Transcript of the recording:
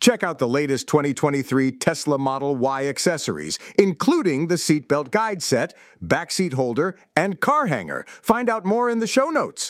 Check out the latest 2023 Tesla Model Y accessories, including the seatbelt guide set, backseat holder, and car hanger. Find out more in the show notes.